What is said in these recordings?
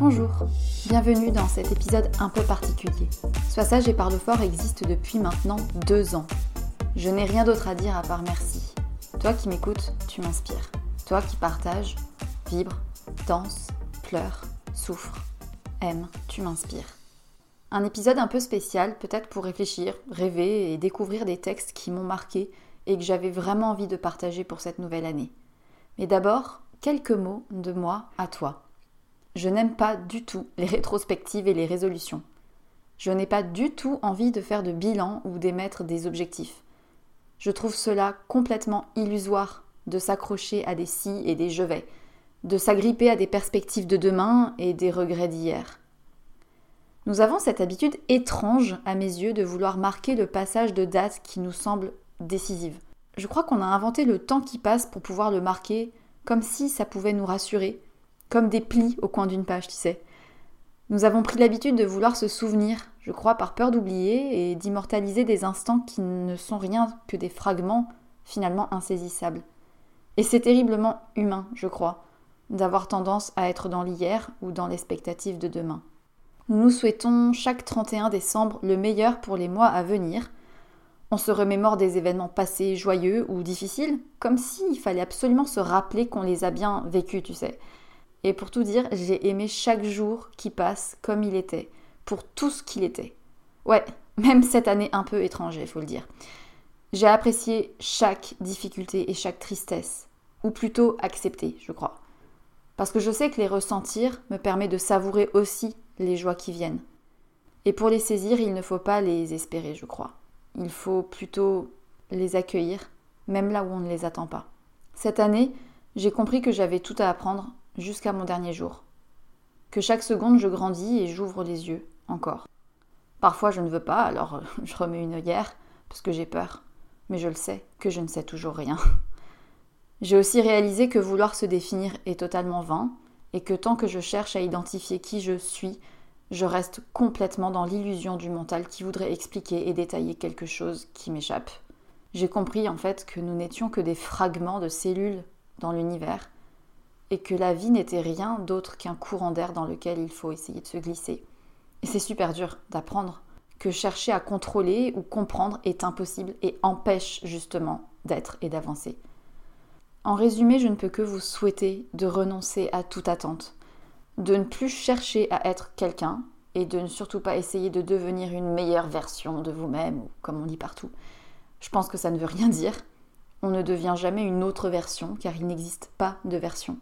Bonjour, bienvenue dans cet épisode un peu particulier. Sois sage et parle fort existe depuis maintenant deux ans. Je n'ai rien d'autre à dire à part merci. Toi qui m'écoutes, tu m'inspires. Toi qui partages, vibre, danse, pleure, souffre, aime, tu m'inspires. Un épisode un peu spécial, peut-être pour réfléchir, rêver et découvrir des textes qui m'ont marqué et que j'avais vraiment envie de partager pour cette nouvelle année. Mais d'abord, quelques mots de moi à toi. Je n'aime pas du tout les rétrospectives et les résolutions. Je n'ai pas du tout envie de faire de bilan ou d'émettre des objectifs. Je trouve cela complètement illusoire de s'accrocher à des si et des je vais, de s'agripper à des perspectives de demain et des regrets d'hier. Nous avons cette habitude étrange à mes yeux de vouloir marquer le passage de date qui nous semble décisive. Je crois qu'on a inventé le temps qui passe pour pouvoir le marquer comme si ça pouvait nous rassurer, comme des plis au coin d'une page, tu sais. Nous avons pris l'habitude de vouloir se souvenir, je crois par peur d'oublier et d'immortaliser des instants qui ne sont rien que des fragments finalement insaisissables. Et c'est terriblement humain, je crois, d'avoir tendance à être dans l'hier ou dans l'expectative de demain. Nous nous souhaitons chaque 31 décembre le meilleur pour les mois à venir. On se remémore des événements passés joyeux ou difficiles, comme s'il fallait absolument se rappeler qu'on les a bien vécus, tu sais. Et pour tout dire, j'ai aimé chaque jour qui passe comme il était, pour tout ce qu'il était. Ouais, même cette année un peu étrangère, il faut le dire. J'ai apprécié chaque difficulté et chaque tristesse, ou plutôt accepté, je crois. Parce que je sais que les ressentir me permet de savourer aussi les joies qui viennent. Et pour les saisir, il ne faut pas les espérer, je crois. Il faut plutôt les accueillir, même là où on ne les attend pas. Cette année, j'ai compris que j'avais tout à apprendre jusqu'à mon dernier jour. Que chaque seconde, je grandis et j'ouvre les yeux, encore. Parfois, je ne veux pas, alors je remets une guerre, parce que j'ai peur. Mais je le sais, que je ne sais toujours rien. J'ai aussi réalisé que vouloir se définir est totalement vain, et que tant que je cherche à identifier qui je suis, je reste complètement dans l'illusion du mental qui voudrait expliquer et détailler quelque chose qui m'échappe. J'ai compris en fait que nous n'étions que des fragments de cellules dans l'univers, et que la vie n'était rien d'autre qu'un courant d'air dans lequel il faut essayer de se glisser. Et c'est super dur d'apprendre que chercher à contrôler ou comprendre est impossible et empêche justement d'être et d'avancer. En résumé, je ne peux que vous souhaiter de renoncer à toute attente, de ne plus chercher à être quelqu'un et de ne surtout pas essayer de devenir une meilleure version de vous-même, ou comme on dit partout. Je pense que ça ne veut rien dire. On ne devient jamais une autre version car il n'existe pas de version.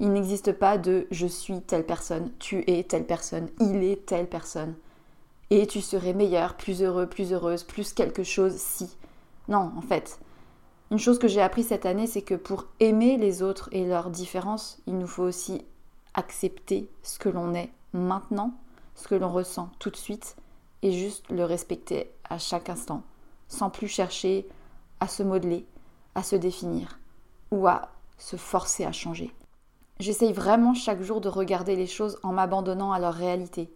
Il n'existe pas de je suis telle personne, tu es telle personne, il est telle personne. Et tu serais meilleur, plus heureux, plus heureuse, plus quelque chose si. Non, en fait. Une chose que j'ai appris cette année, c'est que pour aimer les autres et leurs différences, il nous faut aussi accepter ce que l'on est maintenant, ce que l'on ressent tout de suite, et juste le respecter à chaque instant, sans plus chercher à se modeler, à se définir, ou à se forcer à changer. J'essaye vraiment chaque jour de regarder les choses en m'abandonnant à leur réalité,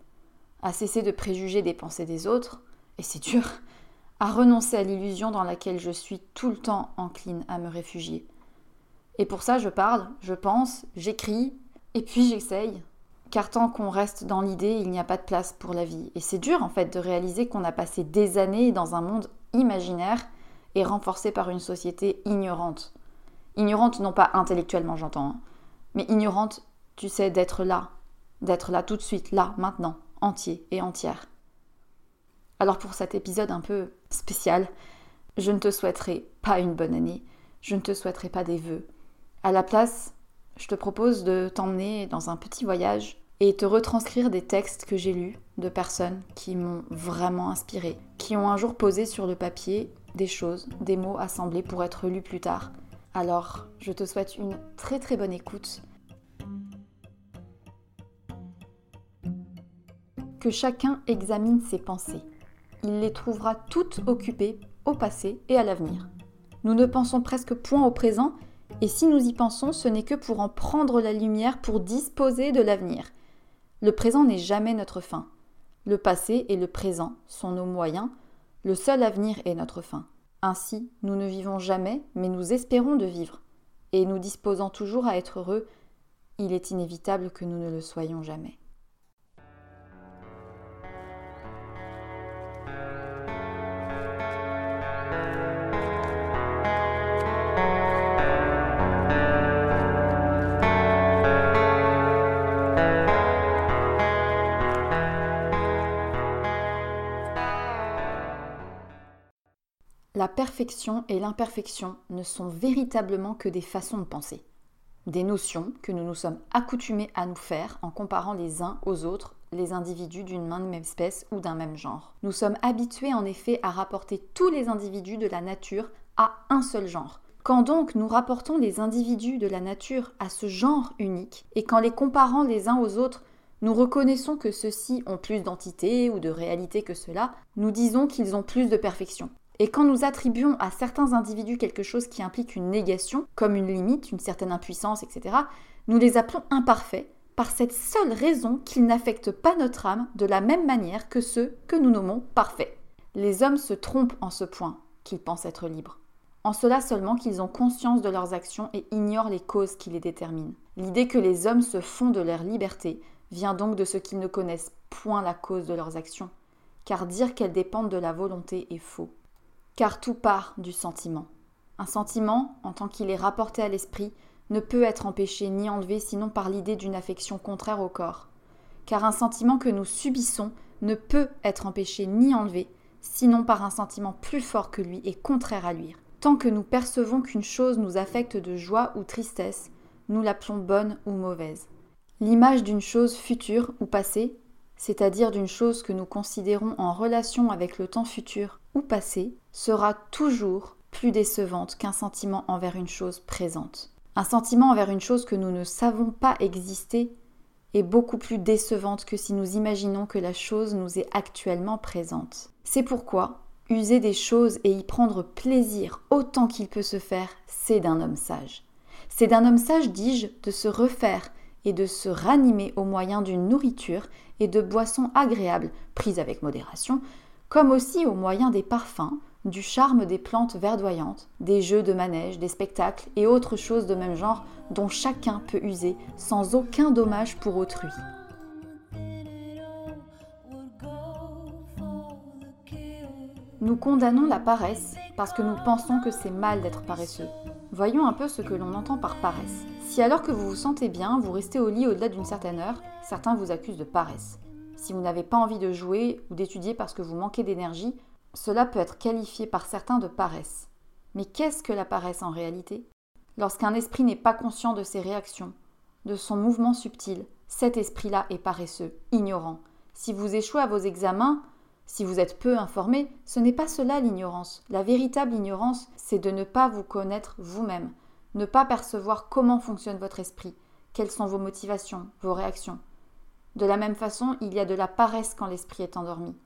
à cesser de préjuger des pensées des autres, et c'est dur, à renoncer à l'illusion dans laquelle je suis tout le temps encline à me réfugier. Et pour ça, je parle, je pense, j'écris, et puis j'essaye. Car tant qu'on reste dans l'idée, il n'y a pas de place pour la vie. Et c'est dur en fait de réaliser qu'on a passé des années dans un monde imaginaire et renforcé par une société ignorante. Ignorante non pas intellectuellement j'entends, hein, mais ignorante, tu sais, d'être là, d'être là tout de suite, là, maintenant, entier et entière. Alors pour cet épisode un peu spécial, je ne te souhaiterai pas une bonne année, je ne te souhaiterai pas des vœux. À la place, je te propose de t'emmener dans un petit voyage et te retranscrire des textes que j'ai lus de personnes qui m'ont vraiment inspiré, qui ont un jour posé sur le papier des choses, des mots assemblés pour être lus plus tard. Alors, je te souhaite une très très bonne écoute. Que chacun examine ses pensées. Il les trouvera toutes occupées au passé et à l'avenir. Nous ne pensons presque point au présent et si nous y pensons, ce n'est que pour en prendre la lumière pour disposer de l'avenir. Le présent n'est jamais notre fin. Le passé et le présent sont nos moyens, le seul avenir est notre fin. Ainsi, nous ne vivons jamais, mais nous espérons de vivre. Et nous disposant toujours à être heureux, il est inévitable que nous ne le soyons jamais. Perfection et l'imperfection ne sont véritablement que des façons de penser, des notions que nous nous sommes accoutumés à nous faire en comparant les uns aux autres les individus d'une même espèce ou d'un même genre. Nous sommes habitués en effet à rapporter tous les individus de la nature à un seul genre. Quand donc nous rapportons les individus de la nature à ce genre unique, et qu'en les comparant les uns aux autres, nous reconnaissons que ceux-ci ont plus d'entité ou de réalité que cela, nous disons qu'ils ont plus de perfection. Et quand nous attribuons à certains individus quelque chose qui implique une négation, comme une limite, une certaine impuissance, etc., nous les appelons imparfaits par cette seule raison qu'ils n'affectent pas notre âme de la même manière que ceux que nous nommons parfaits. Les hommes se trompent en ce point qu'ils pensent être libres. En cela seulement qu'ils ont conscience de leurs actions et ignorent les causes qui les déterminent. L'idée que les hommes se font de leur liberté vient donc de ce qu'ils ne connaissent point la cause de leurs actions, car dire qu'elles dépendent de la volonté est faux car tout part du sentiment. Un sentiment, en tant qu'il est rapporté à l'esprit, ne peut être empêché ni enlevé sinon par l'idée d'une affection contraire au corps. Car un sentiment que nous subissons ne peut être empêché ni enlevé, sinon par un sentiment plus fort que lui et contraire à lui. Tant que nous percevons qu'une chose nous affecte de joie ou tristesse, nous l'appelons bonne ou mauvaise. L'image d'une chose future ou passée, c'est-à-dire d'une chose que nous considérons en relation avec le temps futur ou passé, sera toujours plus décevante qu'un sentiment envers une chose présente. Un sentiment envers une chose que nous ne savons pas exister est beaucoup plus décevante que si nous imaginons que la chose nous est actuellement présente. C'est pourquoi user des choses et y prendre plaisir autant qu'il peut se faire, c'est d'un homme sage. C'est d'un homme sage, dis-je, de se refaire et de se ranimer au moyen d'une nourriture et de boissons agréables, prises avec modération, comme aussi au moyen des parfums, du charme des plantes verdoyantes, des jeux de manège, des spectacles et autres choses de même genre dont chacun peut user sans aucun dommage pour autrui. Nous condamnons la paresse parce que nous pensons que c'est mal d'être paresseux. Voyons un peu ce que l'on entend par paresse. Si alors que vous vous sentez bien, vous restez au lit au-delà d'une certaine heure, certains vous accusent de paresse. Si vous n'avez pas envie de jouer ou d'étudier parce que vous manquez d'énergie, cela peut être qualifié par certains de paresse. Mais qu'est-ce que la paresse en réalité? Lorsqu'un esprit n'est pas conscient de ses réactions, de son mouvement subtil, cet esprit-là est paresseux, ignorant. Si vous échouez à vos examens, si vous êtes peu informé, ce n'est pas cela l'ignorance. La véritable ignorance, c'est de ne pas vous connaître vous-même, ne pas percevoir comment fonctionne votre esprit, quelles sont vos motivations, vos réactions. De la même façon, il y a de la paresse quand l'esprit est endormi.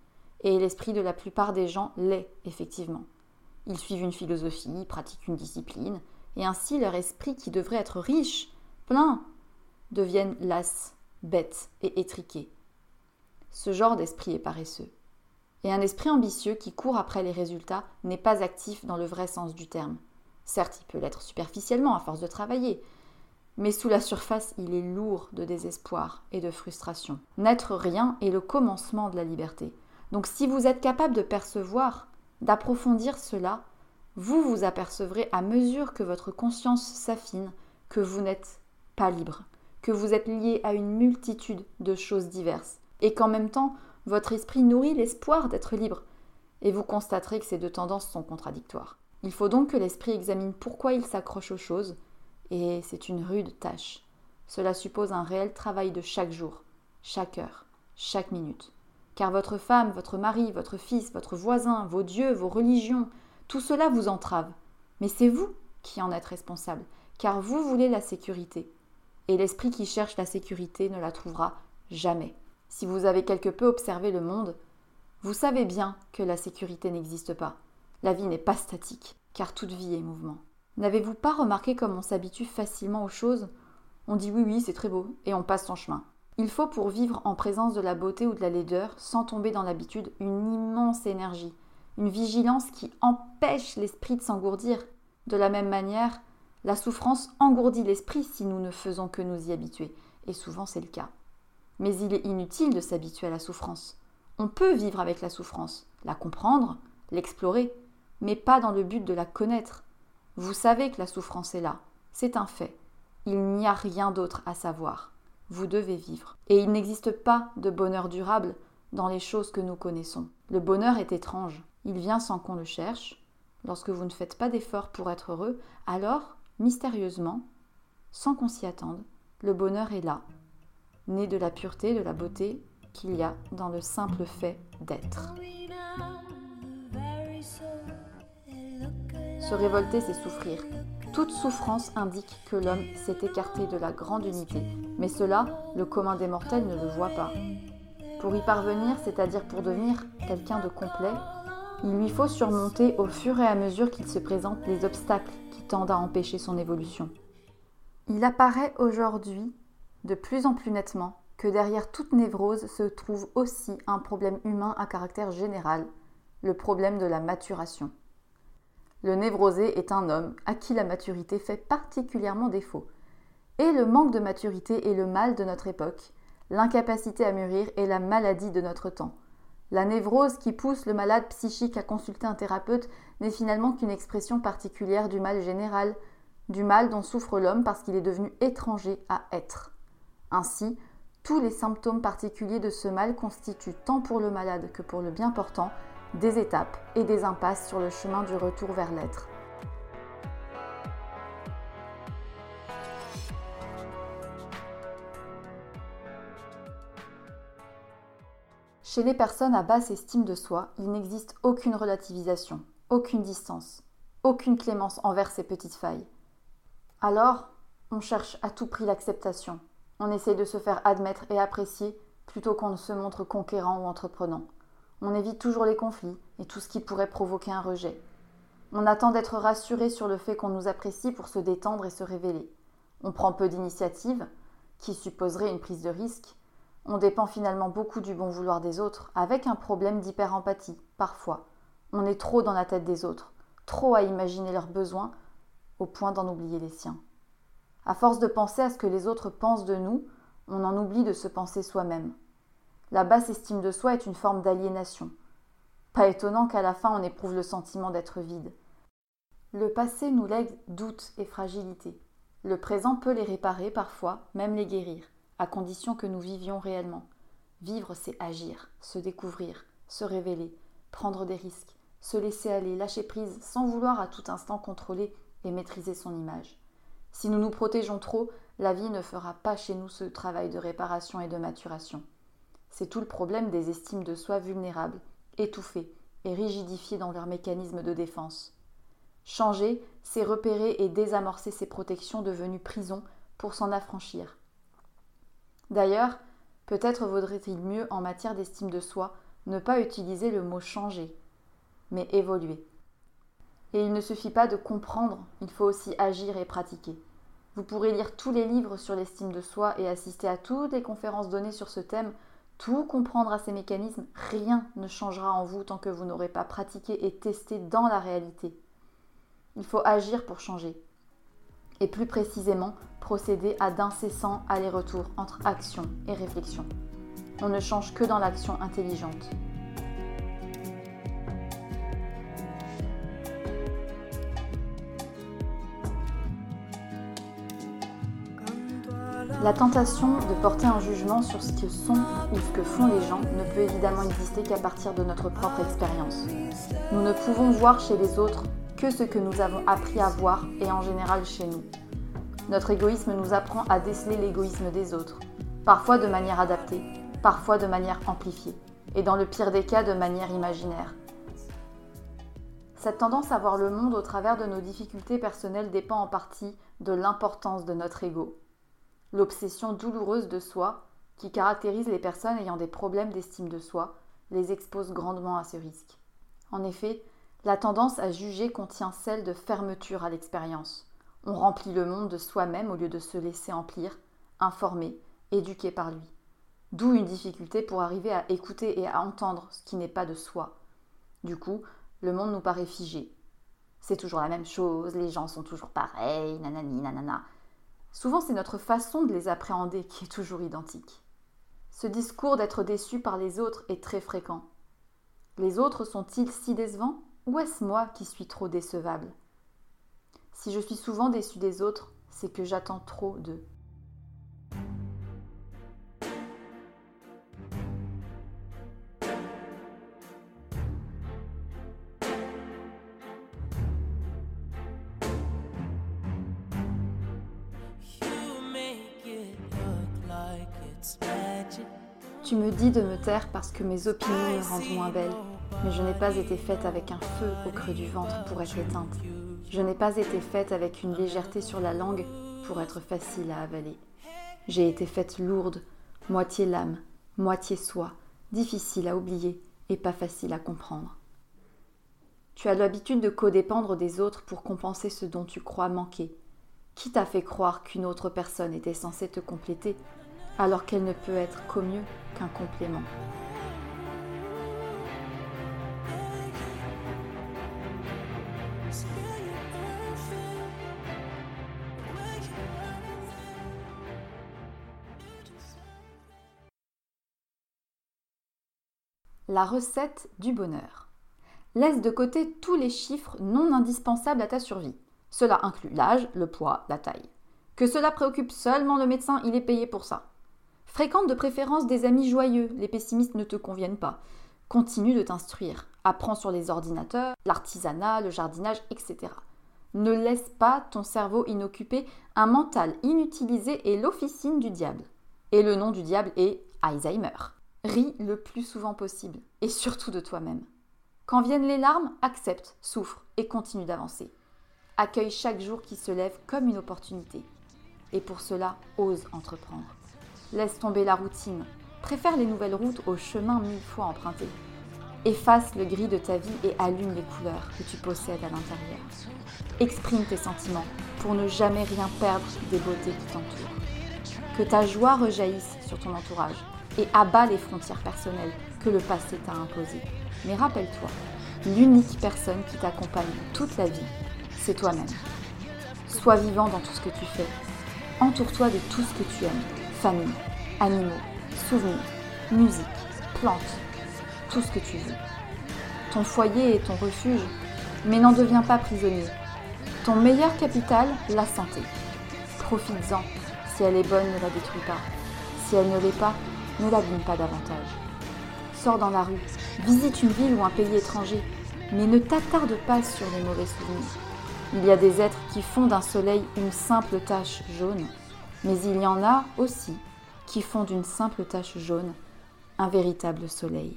Et l'esprit de la plupart des gens l'est, effectivement. Ils suivent une philosophie, pratiquent une discipline, et ainsi leur esprit, qui devrait être riche, plein, deviennent las, bêtes et étriqués. Ce genre d'esprit est paresseux. Et un esprit ambitieux qui court après les résultats n'est pas actif dans le vrai sens du terme. Certes, il peut l'être superficiellement à force de travailler, mais sous la surface, il est lourd de désespoir et de frustration. N'être rien est le commencement de la liberté. Donc si vous êtes capable de percevoir, d'approfondir cela, vous vous apercevrez à mesure que votre conscience s'affine que vous n'êtes pas libre, que vous êtes lié à une multitude de choses diverses, et qu'en même temps, votre esprit nourrit l'espoir d'être libre, et vous constaterez que ces deux tendances sont contradictoires. Il faut donc que l'esprit examine pourquoi il s'accroche aux choses, et c'est une rude tâche. Cela suppose un réel travail de chaque jour, chaque heure, chaque minute. Car votre femme, votre mari, votre fils, votre voisin, vos dieux, vos religions, tout cela vous entrave. Mais c'est vous qui en êtes responsable, car vous voulez la sécurité. Et l'esprit qui cherche la sécurité ne la trouvera jamais. Si vous avez quelque peu observé le monde, vous savez bien que la sécurité n'existe pas. La vie n'est pas statique, car toute vie est mouvement. N'avez-vous pas remarqué comme on s'habitue facilement aux choses? On dit oui, oui, c'est très beau, et on passe son chemin. Il faut pour vivre en présence de la beauté ou de la laideur, sans tomber dans l'habitude, une immense énergie, une vigilance qui empêche l'esprit de s'engourdir. De la même manière, la souffrance engourdit l'esprit si nous ne faisons que nous y habituer, et souvent c'est le cas. Mais il est inutile de s'habituer à la souffrance. On peut vivre avec la souffrance, la comprendre, l'explorer, mais pas dans le but de la connaître. Vous savez que la souffrance est là, c'est un fait. Il n'y a rien d'autre à savoir. Vous devez vivre. Et il n'existe pas de bonheur durable dans les choses que nous connaissons. Le bonheur est étrange. Il vient sans qu'on le cherche. Lorsque vous ne faites pas d'efforts pour être heureux, alors, mystérieusement, sans qu'on s'y attende, le bonheur est là, né de la pureté, de la beauté qu'il y a dans le simple fait d'être. Se révolter, c'est souffrir. Toute souffrance indique que l'homme s'est écarté de la grande unité, mais cela, le commun des mortels ne le voit pas. Pour y parvenir, c'est-à-dire pour devenir quelqu'un de complet, il lui faut surmonter au fur et à mesure qu'il se présente les obstacles qui tendent à empêcher son évolution. Il apparaît aujourd'hui, de plus en plus nettement, que derrière toute névrose se trouve aussi un problème humain à caractère général, le problème de la maturation. Le névrosé est un homme à qui la maturité fait particulièrement défaut. Et le manque de maturité est le mal de notre époque, l'incapacité à mûrir est la maladie de notre temps. La névrose qui pousse le malade psychique à consulter un thérapeute n'est finalement qu'une expression particulière du mal général, du mal dont souffre l'homme parce qu'il est devenu étranger à être. Ainsi, tous les symptômes particuliers de ce mal constituent tant pour le malade que pour le bien portant des étapes et des impasses sur le chemin du retour vers l'être. Chez les personnes à basse estime de soi, il n'existe aucune relativisation, aucune distance, aucune clémence envers ces petites failles. Alors, on cherche à tout prix l'acceptation. On essaie de se faire admettre et apprécier plutôt qu'on ne se montre conquérant ou entreprenant. On évite toujours les conflits et tout ce qui pourrait provoquer un rejet. On attend d'être rassuré sur le fait qu'on nous apprécie pour se détendre et se révéler. On prend peu d'initiatives, qui supposerait une prise de risque. On dépend finalement beaucoup du bon vouloir des autres, avec un problème d'hyper-empathie, parfois. On est trop dans la tête des autres, trop à imaginer leurs besoins, au point d'en oublier les siens. À force de penser à ce que les autres pensent de nous, on en oublie de se penser soi-même. La basse estime de soi est une forme d'aliénation. Pas étonnant qu'à la fin on éprouve le sentiment d'être vide. Le passé nous lègue doutes et fragilité. Le présent peut les réparer parfois, même les guérir, à condition que nous vivions réellement. Vivre, c'est agir, se découvrir, se révéler, prendre des risques, se laisser aller, lâcher prise, sans vouloir à tout instant contrôler et maîtriser son image. Si nous nous protégeons trop, la vie ne fera pas chez nous ce travail de réparation et de maturation. C'est tout le problème des estimes de soi vulnérables, étouffées et rigidifiées dans leur mécanisme de défense. Changer, c'est repérer et désamorcer ces protections devenues prison pour s'en affranchir. D'ailleurs, peut-être vaudrait-il mieux en matière d'estime de soi ne pas utiliser le mot changer, mais évoluer. Et il ne suffit pas de comprendre, il faut aussi agir et pratiquer. Vous pourrez lire tous les livres sur l'estime de soi et assister à toutes les conférences données sur ce thème, tout comprendre à ces mécanismes, rien ne changera en vous tant que vous n'aurez pas pratiqué et testé dans la réalité. Il faut agir pour changer. Et plus précisément, procéder à d'incessants allers-retours entre action et réflexion. On ne change que dans l'action intelligente. La tentation de porter un jugement sur ce que sont ou ce que font les gens ne peut évidemment exister qu'à partir de notre propre expérience. Nous ne pouvons voir chez les autres que ce que nous avons appris à voir et en général chez nous. Notre égoïsme nous apprend à déceler l'égoïsme des autres, parfois de manière adaptée, parfois de manière amplifiée, et dans le pire des cas de manière imaginaire. Cette tendance à voir le monde au travers de nos difficultés personnelles dépend en partie de l'importance de notre ego L'obsession douloureuse de soi, qui caractérise les personnes ayant des problèmes d'estime de soi, les expose grandement à ce risque. En effet, la tendance à juger contient celle de fermeture à l'expérience. On remplit le monde de soi-même au lieu de se laisser emplir, informer, éduquer par lui. D'où une difficulté pour arriver à écouter et à entendre ce qui n'est pas de soi. Du coup, le monde nous paraît figé. C'est toujours la même chose, les gens sont toujours pareils, nanani, nanana. Souvent, c'est notre façon de les appréhender qui est toujours identique. Ce discours d'être déçu par les autres est très fréquent. Les autres sont-ils si décevants ou est-ce moi qui suis trop décevable? Si je suis souvent déçu des autres, c'est que j'attends trop d'eux. Tu me dis de me taire parce que mes opinions me rendent moins belle, mais je n'ai pas été faite avec un feu au creux du ventre pour être éteinte. Je n'ai pas été faite avec une légèreté sur la langue pour être facile à avaler. J'ai été faite lourde, moitié lame, moitié soie, difficile à oublier et pas facile à comprendre. Tu as l'habitude de codépendre des autres pour compenser ce dont tu crois manquer. Qui t'a fait croire qu'une autre personne était censée te compléter alors qu'elle ne peut être qu'au mieux qu'un complément. La recette du bonheur. Laisse de côté tous les chiffres non indispensables à ta survie. Cela inclut l'âge, le poids, la taille. Que cela préoccupe seulement le médecin, il est payé pour ça. Fréquente de préférence des amis joyeux, les pessimistes ne te conviennent pas. Continue de t'instruire. Apprends sur les ordinateurs, l'artisanat, le jardinage, etc. Ne laisse pas ton cerveau inoccupé, un mental inutilisé est l'officine du diable. Et le nom du diable est Alzheimer. Ris le plus souvent possible, et surtout de toi-même. Quand viennent les larmes, accepte, souffre et continue d'avancer. Accueille chaque jour qui se lève comme une opportunité. Et pour cela, ose entreprendre. Laisse tomber la routine. Préfère les nouvelles routes aux chemins mille fois empruntés. Efface le gris de ta vie et allume les couleurs que tu possèdes à l'intérieur. Exprime tes sentiments pour ne jamais rien perdre des beautés qui t'entourent. Que ta joie rejaillisse sur ton entourage et abat les frontières personnelles que le passé t'a imposées. Mais rappelle-toi, l'unique personne qui t'accompagne toute la vie, c'est toi-même. Sois vivant dans tout ce que tu fais. Entoure-toi de tout ce que tu aimes. Famille, animaux, souvenirs, musique, plantes, tout ce que tu veux. Ton foyer est ton refuge, mais n'en deviens pas prisonnier. Ton meilleur capital, la santé. Profites-en. Si elle est bonne, ne la détruis pas. Si elle ne l'est pas, ne l'abîme pas davantage. Sors dans la rue, visite une ville ou un pays étranger, mais ne t'attarde pas sur les mauvais souvenirs. Il y a des êtres qui font d'un soleil une simple tache jaune, mais il y en a aussi qui font d'une simple tache jaune un véritable soleil.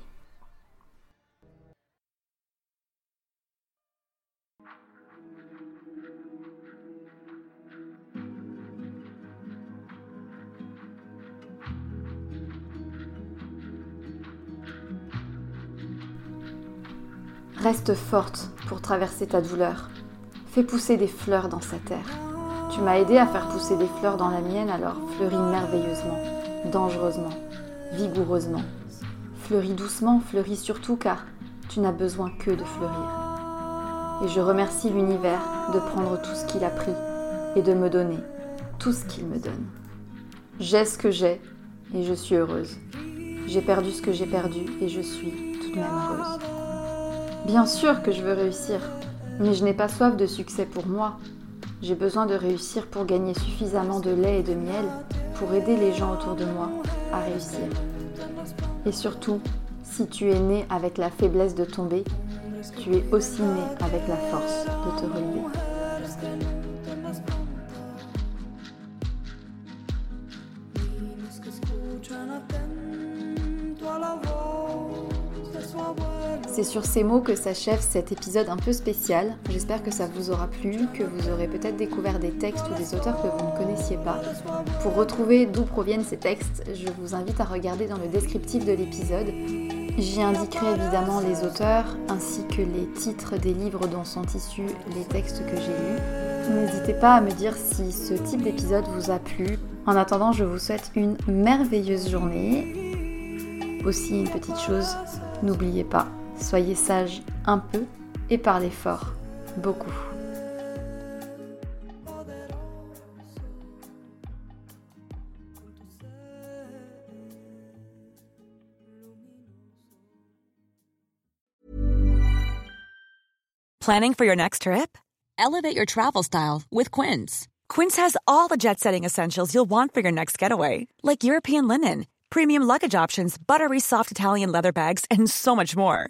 Reste forte pour traverser ta douleur. Fais pousser des fleurs dans sa terre. Tu m'as aidé à faire pousser des fleurs dans la mienne, alors fleuris merveilleusement, dangereusement, vigoureusement. Fleuris doucement, fleuris surtout car tu n'as besoin que de fleurir. Et je remercie l'univers de prendre tout ce qu'il a pris et de me donner tout ce qu'il me donne. J'ai ce que j'ai et je suis heureuse. J'ai perdu ce que j'ai perdu et je suis tout de même heureuse. Bien sûr que je veux réussir, mais je n'ai pas soif de succès pour moi. J'ai besoin de réussir pour gagner suffisamment de lait et de miel pour aider les gens autour de moi à réussir. Et surtout, si tu es né avec la faiblesse de tomber, tu es aussi né avec la force de te relever. C'est sur ces mots que s'achève cet épisode un peu spécial. J'espère que ça vous aura plu, que vous aurez peut-être découvert des textes ou des auteurs que vous ne connaissiez pas. Pour retrouver d'où proviennent ces textes, je vous invite à regarder dans le descriptif de l'épisode. J'y indiquerai évidemment les auteurs ainsi que les titres des livres dont sont issus les textes que j'ai lus. N'hésitez pas à me dire si ce type d'épisode vous a plu. En attendant, je vous souhaite une merveilleuse journée. Aussi une petite chose, n'oubliez pas, Soyez sage un peu et parlez fort, beaucoup. Planning for your next trip? Elevate your travel style with Quince. Quince has all the jet setting essentials you'll want for your next getaway, like European linen, premium luggage options, buttery soft Italian leather bags, and so much more